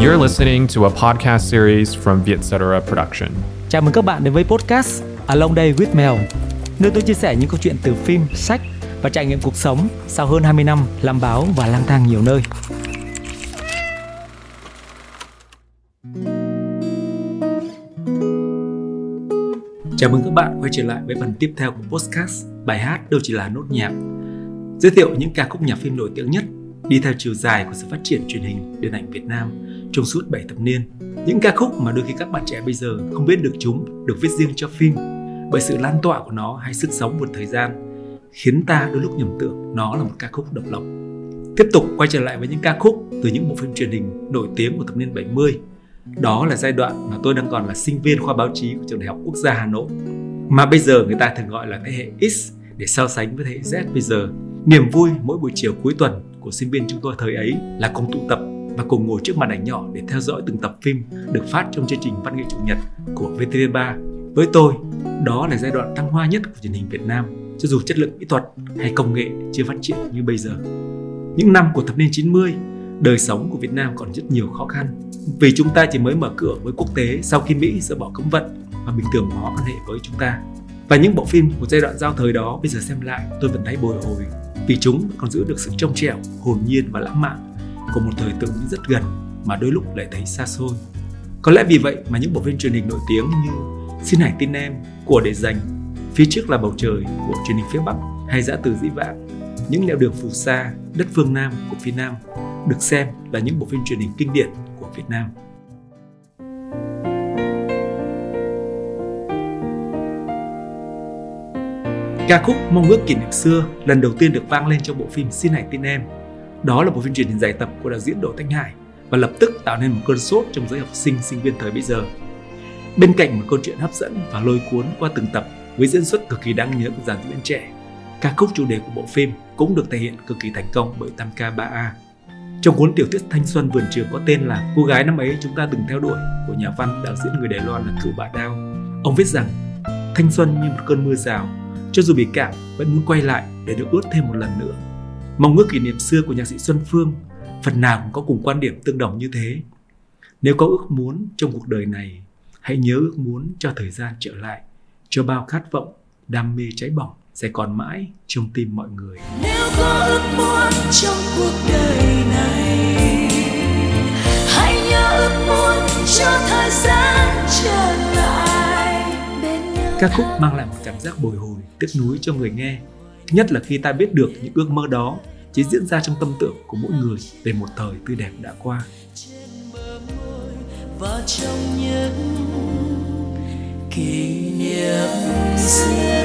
You're listening to a podcast series from Vietcetera Production. Chào mừng các bạn đến với podcast Along Day with Mel, nơi tôi chia sẻ những câu chuyện từ phim, sách và trải nghiệm cuộc sống sau hơn 20 năm làm báo và lang thang nhiều nơi. Chào mừng các bạn quay trở lại với phần tiếp theo của podcast Bài hát đâu chỉ là nốt nhạc Giới thiệu những ca khúc nhạc phim nổi tiếng nhất đi theo chiều dài của sự phát triển truyền hình điện ảnh Việt Nam, trong suốt 7 thập niên. Những ca khúc mà đôi khi các bạn trẻ bây giờ không biết được chúng được viết riêng cho phim bởi sự lan tỏa của nó hay sức sống một thời gian, khiến ta đôi lúc nhầm tưởng nó là một ca khúc độc lập. Tiếp tục quay trở lại với những ca khúc từ những bộ phim truyền hình nổi tiếng của thập niên 70. Đó là giai đoạn mà tôi đang còn là sinh viên khoa báo chí của trường Đại học Quốc gia Hà Nội, mà bây giờ người ta thường gọi là thế hệ X để so sánh với thế hệ Z bây giờ. Niềm vui mỗi buổi chiều cuối tuần của sinh viên chúng tôi thời ấy là cùng tụ tập và cùng ngồi trước màn ảnh nhỏ để theo dõi từng tập phim được phát trong chương trình Văn nghệ Chủ nhật của VTV3. Với tôi, đó là giai đoạn thăng hoa nhất của truyền hình Việt Nam, cho dù chất lượng kỹ thuật hay công nghệ chưa phát triển như bây giờ. Những năm của thập niên 90, đời sống của Việt Nam còn rất nhiều khó khăn vì chúng ta chỉ mới mở cửa với quốc tế sau khi Mỹ dỡ bỏ cấm vận và bình thường hóa quan hệ với chúng ta. Và những bộ phim của giai đoạn giao thời đó bây giờ xem lại tôi vẫn thấy bồi hồi vì chúng còn giữ được sự trong trẻo, hồn nhiên và lãng mạn của một thời tưởng rất gần mà đôi lúc lại thấy xa xôi. Có lẽ vì vậy mà những bộ phim truyền hình nổi tiếng như Xin hãy tin em của để dành, Phía trước là bầu trời của truyền hình phía Bắc hay Giã từ dĩ vãng, Những nẻo đường phù sa, Đất phương Nam của phía Nam được xem là những bộ phim truyền hình kinh điển của Việt Nam. Ca khúc Mong ước kỷ niệm xưa lần đầu tiên được vang lên trong bộ phim Xin hãy tin em. Đó là bộ phim truyền hình dài tập của đạo diễn Đỗ Thanh Hải và lập tức tạo nên một cơn sốt trong giới học sinh sinh viên thời bây giờ. Bên cạnh một câu chuyện hấp dẫn và lôi cuốn qua từng tập với diễn xuất cực kỳ đáng nhớ của dàn diễn viên trẻ, ca khúc chủ đề của bộ phim cũng được thể hiện cực kỳ thành công bởi tam ca 3A. Trong cuốn tiểu thuyết thanh xuân vườn trường có tên là Cô gái năm ấy chúng ta từng theo đuổi của nhà văn đạo diễn người Đài Loan là Cửu Bà Đao. Ông viết rằng thanh xuân như một cơn mưa rào cho dù bị cảm vẫn muốn quay lại để được ướt thêm một lần nữa. Mong ước kỷ niệm xưa của nhạc sĩ Xuân Phương phần nào cũng có cùng quan điểm tương đồng như thế. Nếu có ước muốn trong cuộc đời này, hãy nhớ ước muốn cho thời gian trở lại, cho bao khát vọng, đam mê cháy bỏng sẽ còn mãi trong tim mọi người. Nếu có ước muốn trong cuộc đời này, hãy nhớ ước muốn cho thời gian trở lại. Ca khúc mang lại một cảm giác bồi hồi, tiếc nuối cho người nghe, nhất là khi ta biết được những ước mơ đó chỉ diễn ra trong tâm tưởng của mỗi người về một thời tươi đẹp đã qua. và trong những kỷ niệm xưa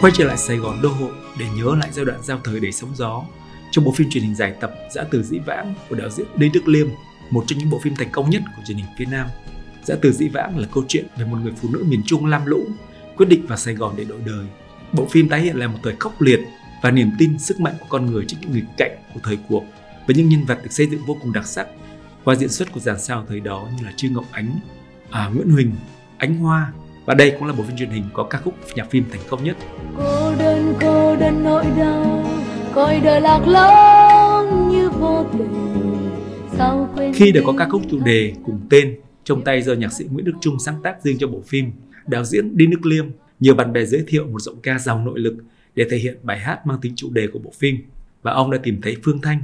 Quay trở lại Sài Gòn đô hộ để nhớ lại giai đoạn giao thời đầy sóng gió trong bộ phim truyền hình dài tập Giã từ dĩ vãng của đạo diễn Lê Đức Liêm, một trong những bộ phim thành công nhất của truyền hình phía Nam. Giã từ dĩ vãng là câu chuyện về một người phụ nữ miền Trung lam lũ quyết định vào Sài Gòn để đổi đời. Bộ phim tái hiện lại một thời khốc liệt và niềm tin sức mạnh của con người trước những nghịch cảnh của thời cuộc với những nhân vật được xây dựng vô cùng đặc sắc qua diễn xuất của dàn sao thời đó như là Trương Ngọc Ánh, à, Nguyễn Huỳnh, Ánh Hoa và đây cũng là bộ phim truyền hình có ca khúc nhạc phim thành công nhất. cô đơn cô đơn nỗi đau coi đời lạc lõng như vô tình sao quên Khi đã có ca khúc chủ đề cùng tên trong tay do nhạc sĩ Nguyễn Đức Trung sáng tác riêng cho bộ phim, đạo diễn Đinh Đức Liêm nhiều bạn bè giới thiệu một giọng ca giàu nội lực để thể hiện bài hát mang tính chủ đề của bộ phim và ông đã tìm thấy Phương Thanh,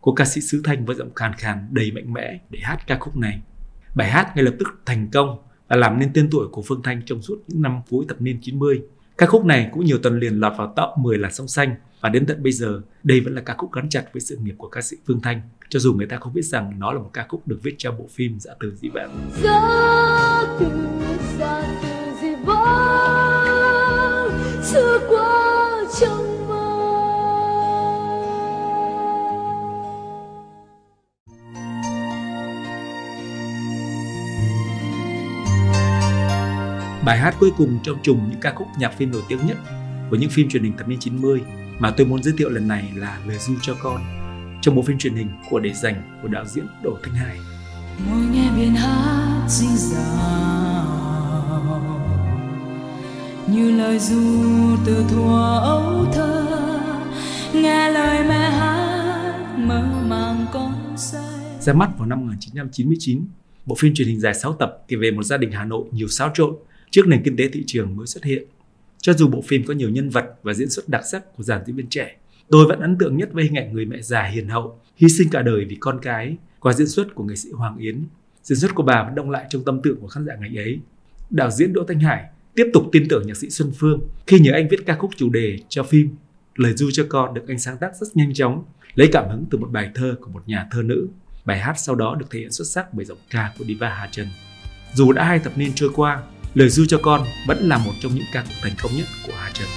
cô ca sĩ xứ Thanh với giọng khàn khàn đầy mạnh mẽ để hát ca khúc này. Bài hát ngay lập tức thành công đã làm nên tên tuổi của Phương Thanh trong suốt những năm cuối thập niên 90. Ca khúc này cũng nhiều tuần liền lọt vào top 10 làn sóng xanh và đến tận bây giờ, đây vẫn là ca khúc gắn chặt với sự nghiệp của ca sĩ Phương Thanh cho dù người ta không biết rằng nó là một ca khúc được viết cho bộ phim Dã từ dị vãng. từ Bài hát cuối cùng trong trùng những ca khúc nhạc phim nổi tiếng nhất của những phim truyền hình thập niên 90 mà tôi muốn giới thiệu lần này là Lời du cho con trong bộ phim truyền hình của Để dành của đạo diễn Đỗ Thanh Hải. ngồi nghe biển hát dinh dào như lời ru từ thuở ấu thơ nghe lời mẹ hát mơ màng con say Ra mắt vào năm 1999, bộ phim truyền hình dài 6 tập kể về một gia đình Hà Nội nhiều xáo trộn trước nền kinh tế thị trường mới xuất hiện. Cho dù bộ phim có nhiều nhân vật và diễn xuất đặc sắc của dàn diễn viên trẻ, tôi vẫn ấn tượng nhất với hình ảnh người mẹ già hiền hậu, hy sinh cả đời vì con cái qua diễn xuất của nghệ sĩ Hoàng Yến. Diễn xuất của bà vẫn đông lại trong tâm tưởng của khán giả ngày ấy. Đạo diễn Đỗ Thanh Hải tiếp tục tin tưởng nhạc sĩ Xuân Phương khi nhờ anh viết ca khúc chủ đề cho phim Lời du cho con được anh sáng tác rất nhanh chóng, lấy cảm hứng từ một bài thơ của một nhà thơ nữ. Bài hát sau đó được thể hiện xuất sắc bởi giọng ca của Diva Hà Trần. Dù đã hai thập niên trôi qua, Lời du cho con vẫn là một trong những ca khúc thành công nhất của Hà Trần.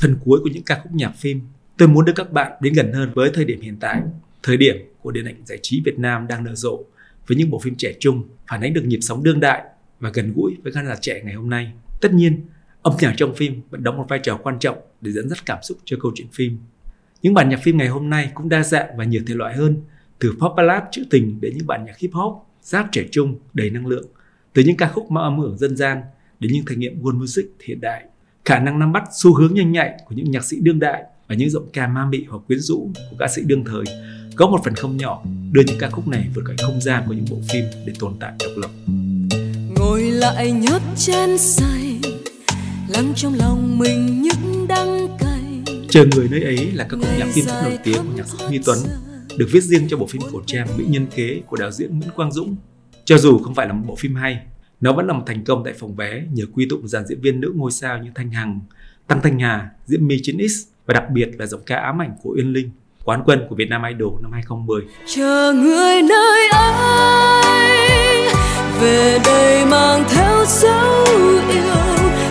Phần cuối của những ca khúc nhạc phim, tôi muốn đưa các bạn đến gần hơn với thời điểm hiện tại, thời điểm của điện ảnh giải trí Việt Nam đang nở rộ với những bộ phim trẻ trung phản ánh được nhịp sống đương đại và gần gũi với khán giả trẻ ngày hôm nay. Tất nhiên, âm nhạc trong phim vẫn đóng một vai trò quan trọng để dẫn dắt cảm xúc cho câu chuyện phim. Những bản nhạc phim ngày hôm nay cũng đa dạng và nhiều thể loại hơn, từ pop ballad trữ tình đến những bản nhạc hip hop, rap trẻ trung đầy năng lượng, từ những ca khúc mang âm hưởng dân gian đến những thể nghiệm world music hiện đại. Khả năng nắm bắt xu hướng nhanh nhạy của những nhạc sĩ đương đại và những giọng ca ma mị hoặc quyến rũ của ca sĩ đương thời có một phần không nhỏ đưa những ca khúc này vượt khỏi không gian của những bộ phim để tồn tại độc lập. ngồi lại nhấp chén say lắng trong lòng mình những Chờ người nơi ấy là các khúc nhạc phim rất nổi tiếng của nhạc sĩ Huy Tuấn, được viết riêng cho bộ phim cổ trang Mỹ Nhân Kế của đạo diễn Nguyễn Quang Dũng. Cho dù không phải là một bộ phim hay, nó vẫn là một thành công tại phòng vé nhờ quy tụ dàn diễn viên nữ ngôi sao như Thanh Hằng, Tăng Thanh Hà, Diễm My 9X và đặc biệt là giọng ca ám ảnh của Uyên Linh, quán quân của Việt Nam Idol năm 2010. chờ người nơi ấy về đây mang theo dấu yêu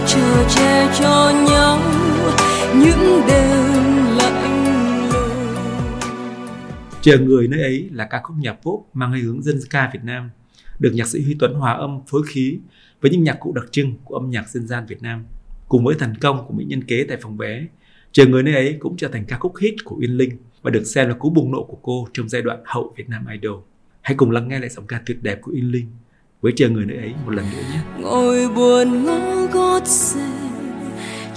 chờ che cho nhau những đêm lạnh lùng Chờ người nơi ấy là ca khúc nhạc pop mang hơi hướng dân ca Việt Nam, được nhạc sĩ Huy Tuấn hòa âm phối khí với những nhạc cụ đặc trưng của âm nhạc dân gian Việt Nam. Cùng với thành công của Mỹ Nhân Kế tại phòng vé, Chờ người nơi ấy cũng trở thành ca khúc hit của Uyên Linh và được xem là cú bùng nổ của cô trong giai đoạn hậu Việt Nam Idol. Hãy cùng lắng nghe lại giọng ca tuyệt đẹp của Uyên Linh với Chờ người nơi ấy một lần nữa nhé. ngồi buồn ngó xe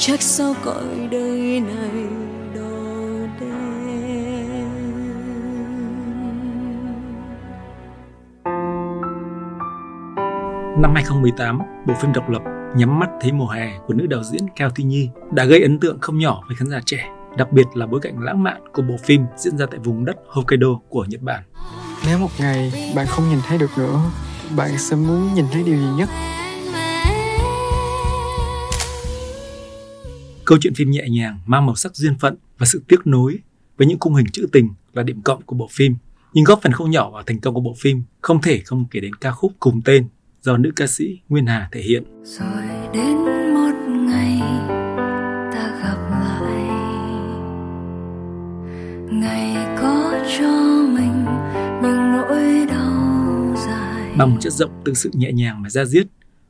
trách sao cõi đời này đổ đen Năm 2018, bộ phim độc lập Nhắm mắt thấy mùa hè của nữ đạo diễn Cao Thi Nhi đã gây ấn tượng không nhỏ với khán giả trẻ, đặc biệt là bối cảnh lãng mạn của bộ phim diễn ra tại vùng đất Hokkaido của Nhật Bản. Nếu một ngày bạn không nhìn thấy được nữa, bạn sẽ muốn nhìn thấy điều gì nhất? Câu chuyện phim nhẹ nhàng, mang màu sắc duyên phận và sự tiếc nối với những khung hình trữ tình là điểm cộng của bộ phim. Nhưng góp phần không nhỏ vào thành công của bộ phim, không thể không kể đến ca khúc cùng tên do nữ ca sĩ Nguyên Hà thể hiện. rồi đến một ngày ta gặp lại ngày có cho mình những nỗi đau dài Bằng một chất giọng tương sự nhẹ nhàng mà ra diết,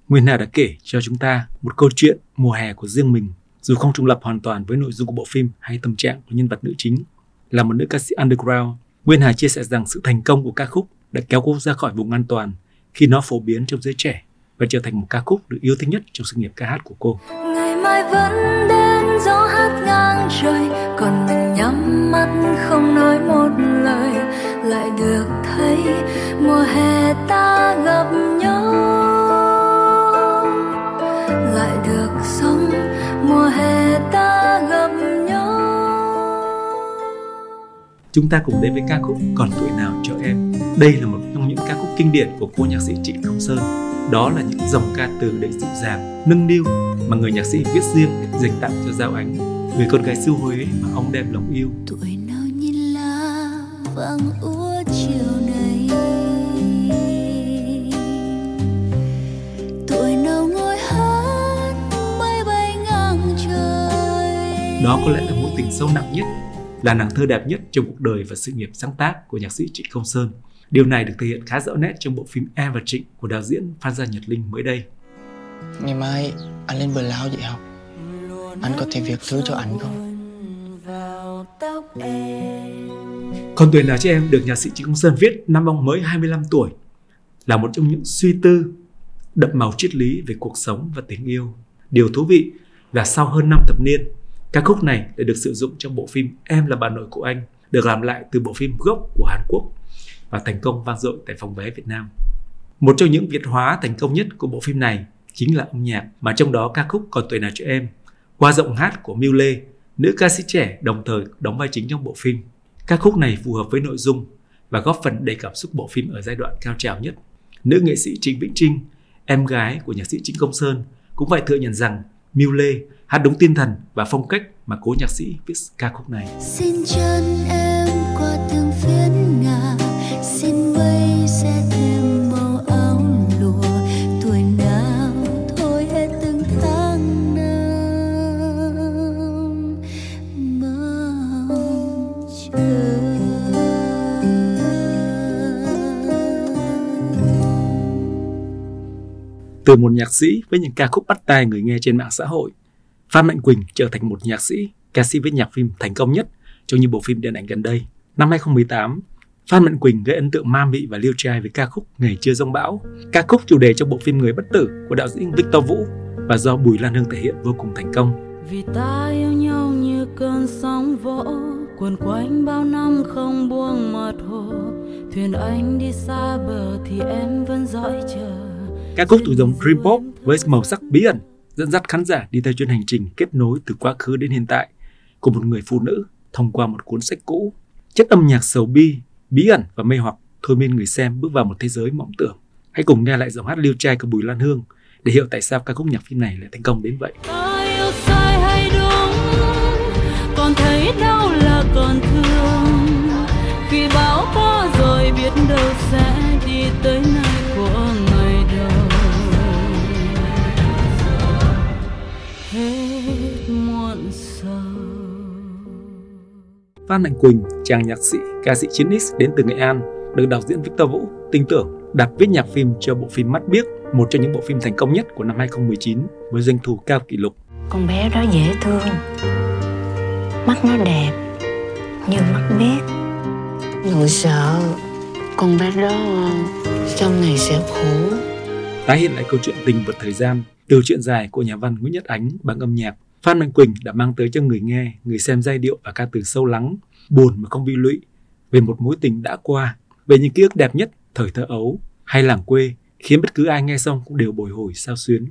Nguyên Hà đã kể cho chúng ta một câu chuyện mùa hè của riêng mình, dù không trùng lập hoàn toàn với nội dung của bộ phim hay tâm trạng của nhân vật nữ chính. Là một nữ ca sĩ underground, Nguyên Hà chia sẻ rằng sự thành công của ca khúc đã kéo cô ra khỏi vùng an toàn khi nó phổ biến trong giới trẻ và trở thành một ca khúc được yêu thích nhất trong sự nghiệp ca hát của cô. ngày mai vẫn đến gió hát ngang trời còn mình nhắm mắt không nói một lời lại được thấy mùa hè ta gặp nhau Chúng ta cùng đến với ca khúc Còn tuổi nào cho em. Đây là một trong những ca khúc kinh điển của cô nhạc sĩ Trịnh Công Sơn. Đó là những dòng ca từ đầy dịu dàng, nâng niu mà người nhạc sĩ viết riêng dành tặng cho Giao Ánh, người con gái xứ Huế mà ông đem lòng yêu. tuổi nào nhìn lá vàng úa chiều nay tuổi nào ngồi hát bay bay ngang trời Đó có lẽ là mối tình sâu nặng nhất, là nàng thơ đẹp nhất trong cuộc đời và sự nghiệp sáng tác của nhạc sĩ Trịnh Công Sơn. Điều này được thể hiện khá rõ nét trong bộ phim Em và Trịnh của đạo diễn Phan Gia Nhật Linh mới đây. Ngày mai anh lên bờ lao vậy không? Anh có thể việc thứ cho anh không? Còn tuổi nào cho em được nhạc sĩ Trịnh Công Sơn viết năm ông mới 25 tuổi là một trong những suy tư đậm màu triết lý về cuộc sống và tình yêu. Điều thú vị là sau hơn 5 thập niên, ca khúc này đã được sử dụng trong bộ phim Em là bà nội của anh, được làm lại từ bộ phim gốc của Hàn Quốc và thành công vang dội tại phòng vé Việt Nam. Một trong những việt hóa thành công nhất của bộ phim này chính là âm nhạc mà trong đó ca khúc Còn tuổi nào cho em qua giọng hát của Miu Lê, nữ ca sĩ trẻ đồng thời đóng vai chính trong bộ phim. Ca khúc này phù hợp với nội dung và góp phần đầy cảm xúc bộ phim ở giai đoạn cao trào nhất. Nữ nghệ sĩ Trịnh Vĩnh Trinh, em gái của nhạc sĩ Trịnh Công Sơn cũng phải thừa nhận rằng Miu Lê hát đúng tinh thần và phong cách mà cố nhạc sĩ viết ca khúc này. Xin chân em qua từng phiến ngả, xin mây sẽ thêm màu áo lụa, tuổi nào thôi hết từng tháng năm mong chờ. Từ một nhạc sĩ với những ca khúc bắt tai người nghe trên mạng xã hội, Phan Mạnh Quỳnh trở thành một nhạc sĩ, ca sĩ viết nhạc phim thành công nhất trong những bộ phim điện ảnh gần đây. Năm 2018, Phan Mạnh Quỳnh gây ấn tượng ma mị và liêu trai với ca khúc Ngày chưa rông bão, ca khúc chủ đề trong bộ phim Người bất tử của đạo diễn Victor Vũ và do Bùi Lan Hương thể hiện vô cùng thành công. Vì ta yêu nhau như cơn sóng vỗ Quần quanh bao năm không buông mặt hồ Thuyền anh đi xa bờ thì em vẫn dõi chờ Ca khúc thuộc dòng Dream Pop với màu sắc bí ẩn dẫn dắt khán giả đi theo chuyến hành trình kết nối từ quá khứ đến hiện tại của một người phụ nữ thông qua một cuốn sách cũ. Chất âm nhạc sầu bi, bí ẩn và mê hoặc thôi miên người xem bước vào một thế giới mộng tưởng. Hãy cùng nghe lại giọng hát liêu trai của Bùi Lan Hương để hiểu tại sao ca khúc nhạc phim này lại thành công đến vậy. Yêu sai hay đúng Còn thấy đau là còn thương Khi bão rồi biết đâu sẽ Phan Mạnh Quỳnh, chàng nhạc sĩ, ca sĩ chiến X đến từ Nghệ An, được đạo diễn Victor Vũ tin tưởng đặt viết nhạc phim cho bộ phim Mắt Biếc, một trong những bộ phim thành công nhất của năm 2019 với doanh thu cao kỷ lục. con bé đó dễ thương mắt nó đẹp như mắt biếc nội sợ con bé đó sau này sẽ khổ tái hiện lại câu chuyện tình vượt thời gian từ chuyện dài của nhà văn Nguyễn Nhất Ánh bằng âm nhạc. Phan Mạnh Quỳnh đã mang tới cho người nghe, người xem giai điệu và ca từ sâu lắng, buồn mà không bi lụy, về một mối tình đã qua, về những ký ức đẹp nhất thời thơ ấu hay làng quê, khiến bất cứ ai nghe xong cũng đều bồi hồi sao xuyến.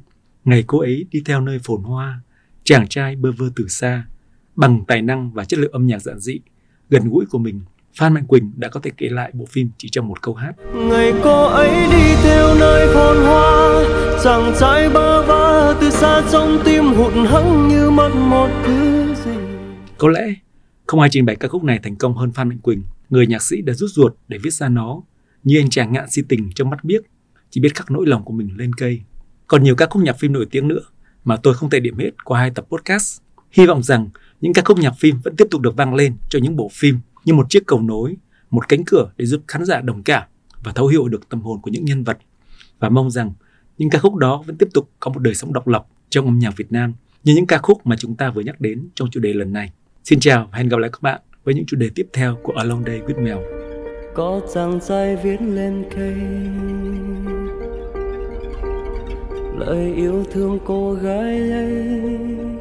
Ngày cô ấy đi theo nơi phồn hoa, chàng trai bơ vơ từ xa, bằng tài năng và chất lượng âm nhạc giản dị, gần gũi của mình, Phan Mạnh Quỳnh đã có thể kể lại bộ phim chỉ trong một câu hát. ngày cô ấy đi theo nơi phồn hoa chàng trai bơ từ xa trong tim hụt hẫng như mất một thứ gì Có lẽ không ai trình bày ca khúc này thành công hơn Phan Mạnh Quỳnh, người nhạc sĩ đã rút ruột để viết ra nó, như anh chàng ngạn si tình trong mắt biếc, chỉ biết khắc nỗi lòng của mình lên cây. Còn nhiều ca khúc nhạc phim nổi tiếng nữa mà tôi không thể điểm hết qua hai tập podcast. Hy vọng rằng những ca khúc nhạc phim vẫn tiếp tục được vang lên cho những bộ phim như một chiếc cầu nối, một cánh cửa để giúp khán giả đồng cảm và thấu hiểu được tâm hồn của những nhân vật. Và mong rằng những ca khúc đó vẫn tiếp tục có một đời sống độc lập trong âm nhạc Việt Nam như những ca khúc mà chúng ta vừa nhắc đến trong chủ đề lần này. Xin chào và hẹn gặp lại các bạn với những chủ đề tiếp theo của A Long Day with Mèo. có chàng trai viết lên cây lời yêu thương cô gái ấy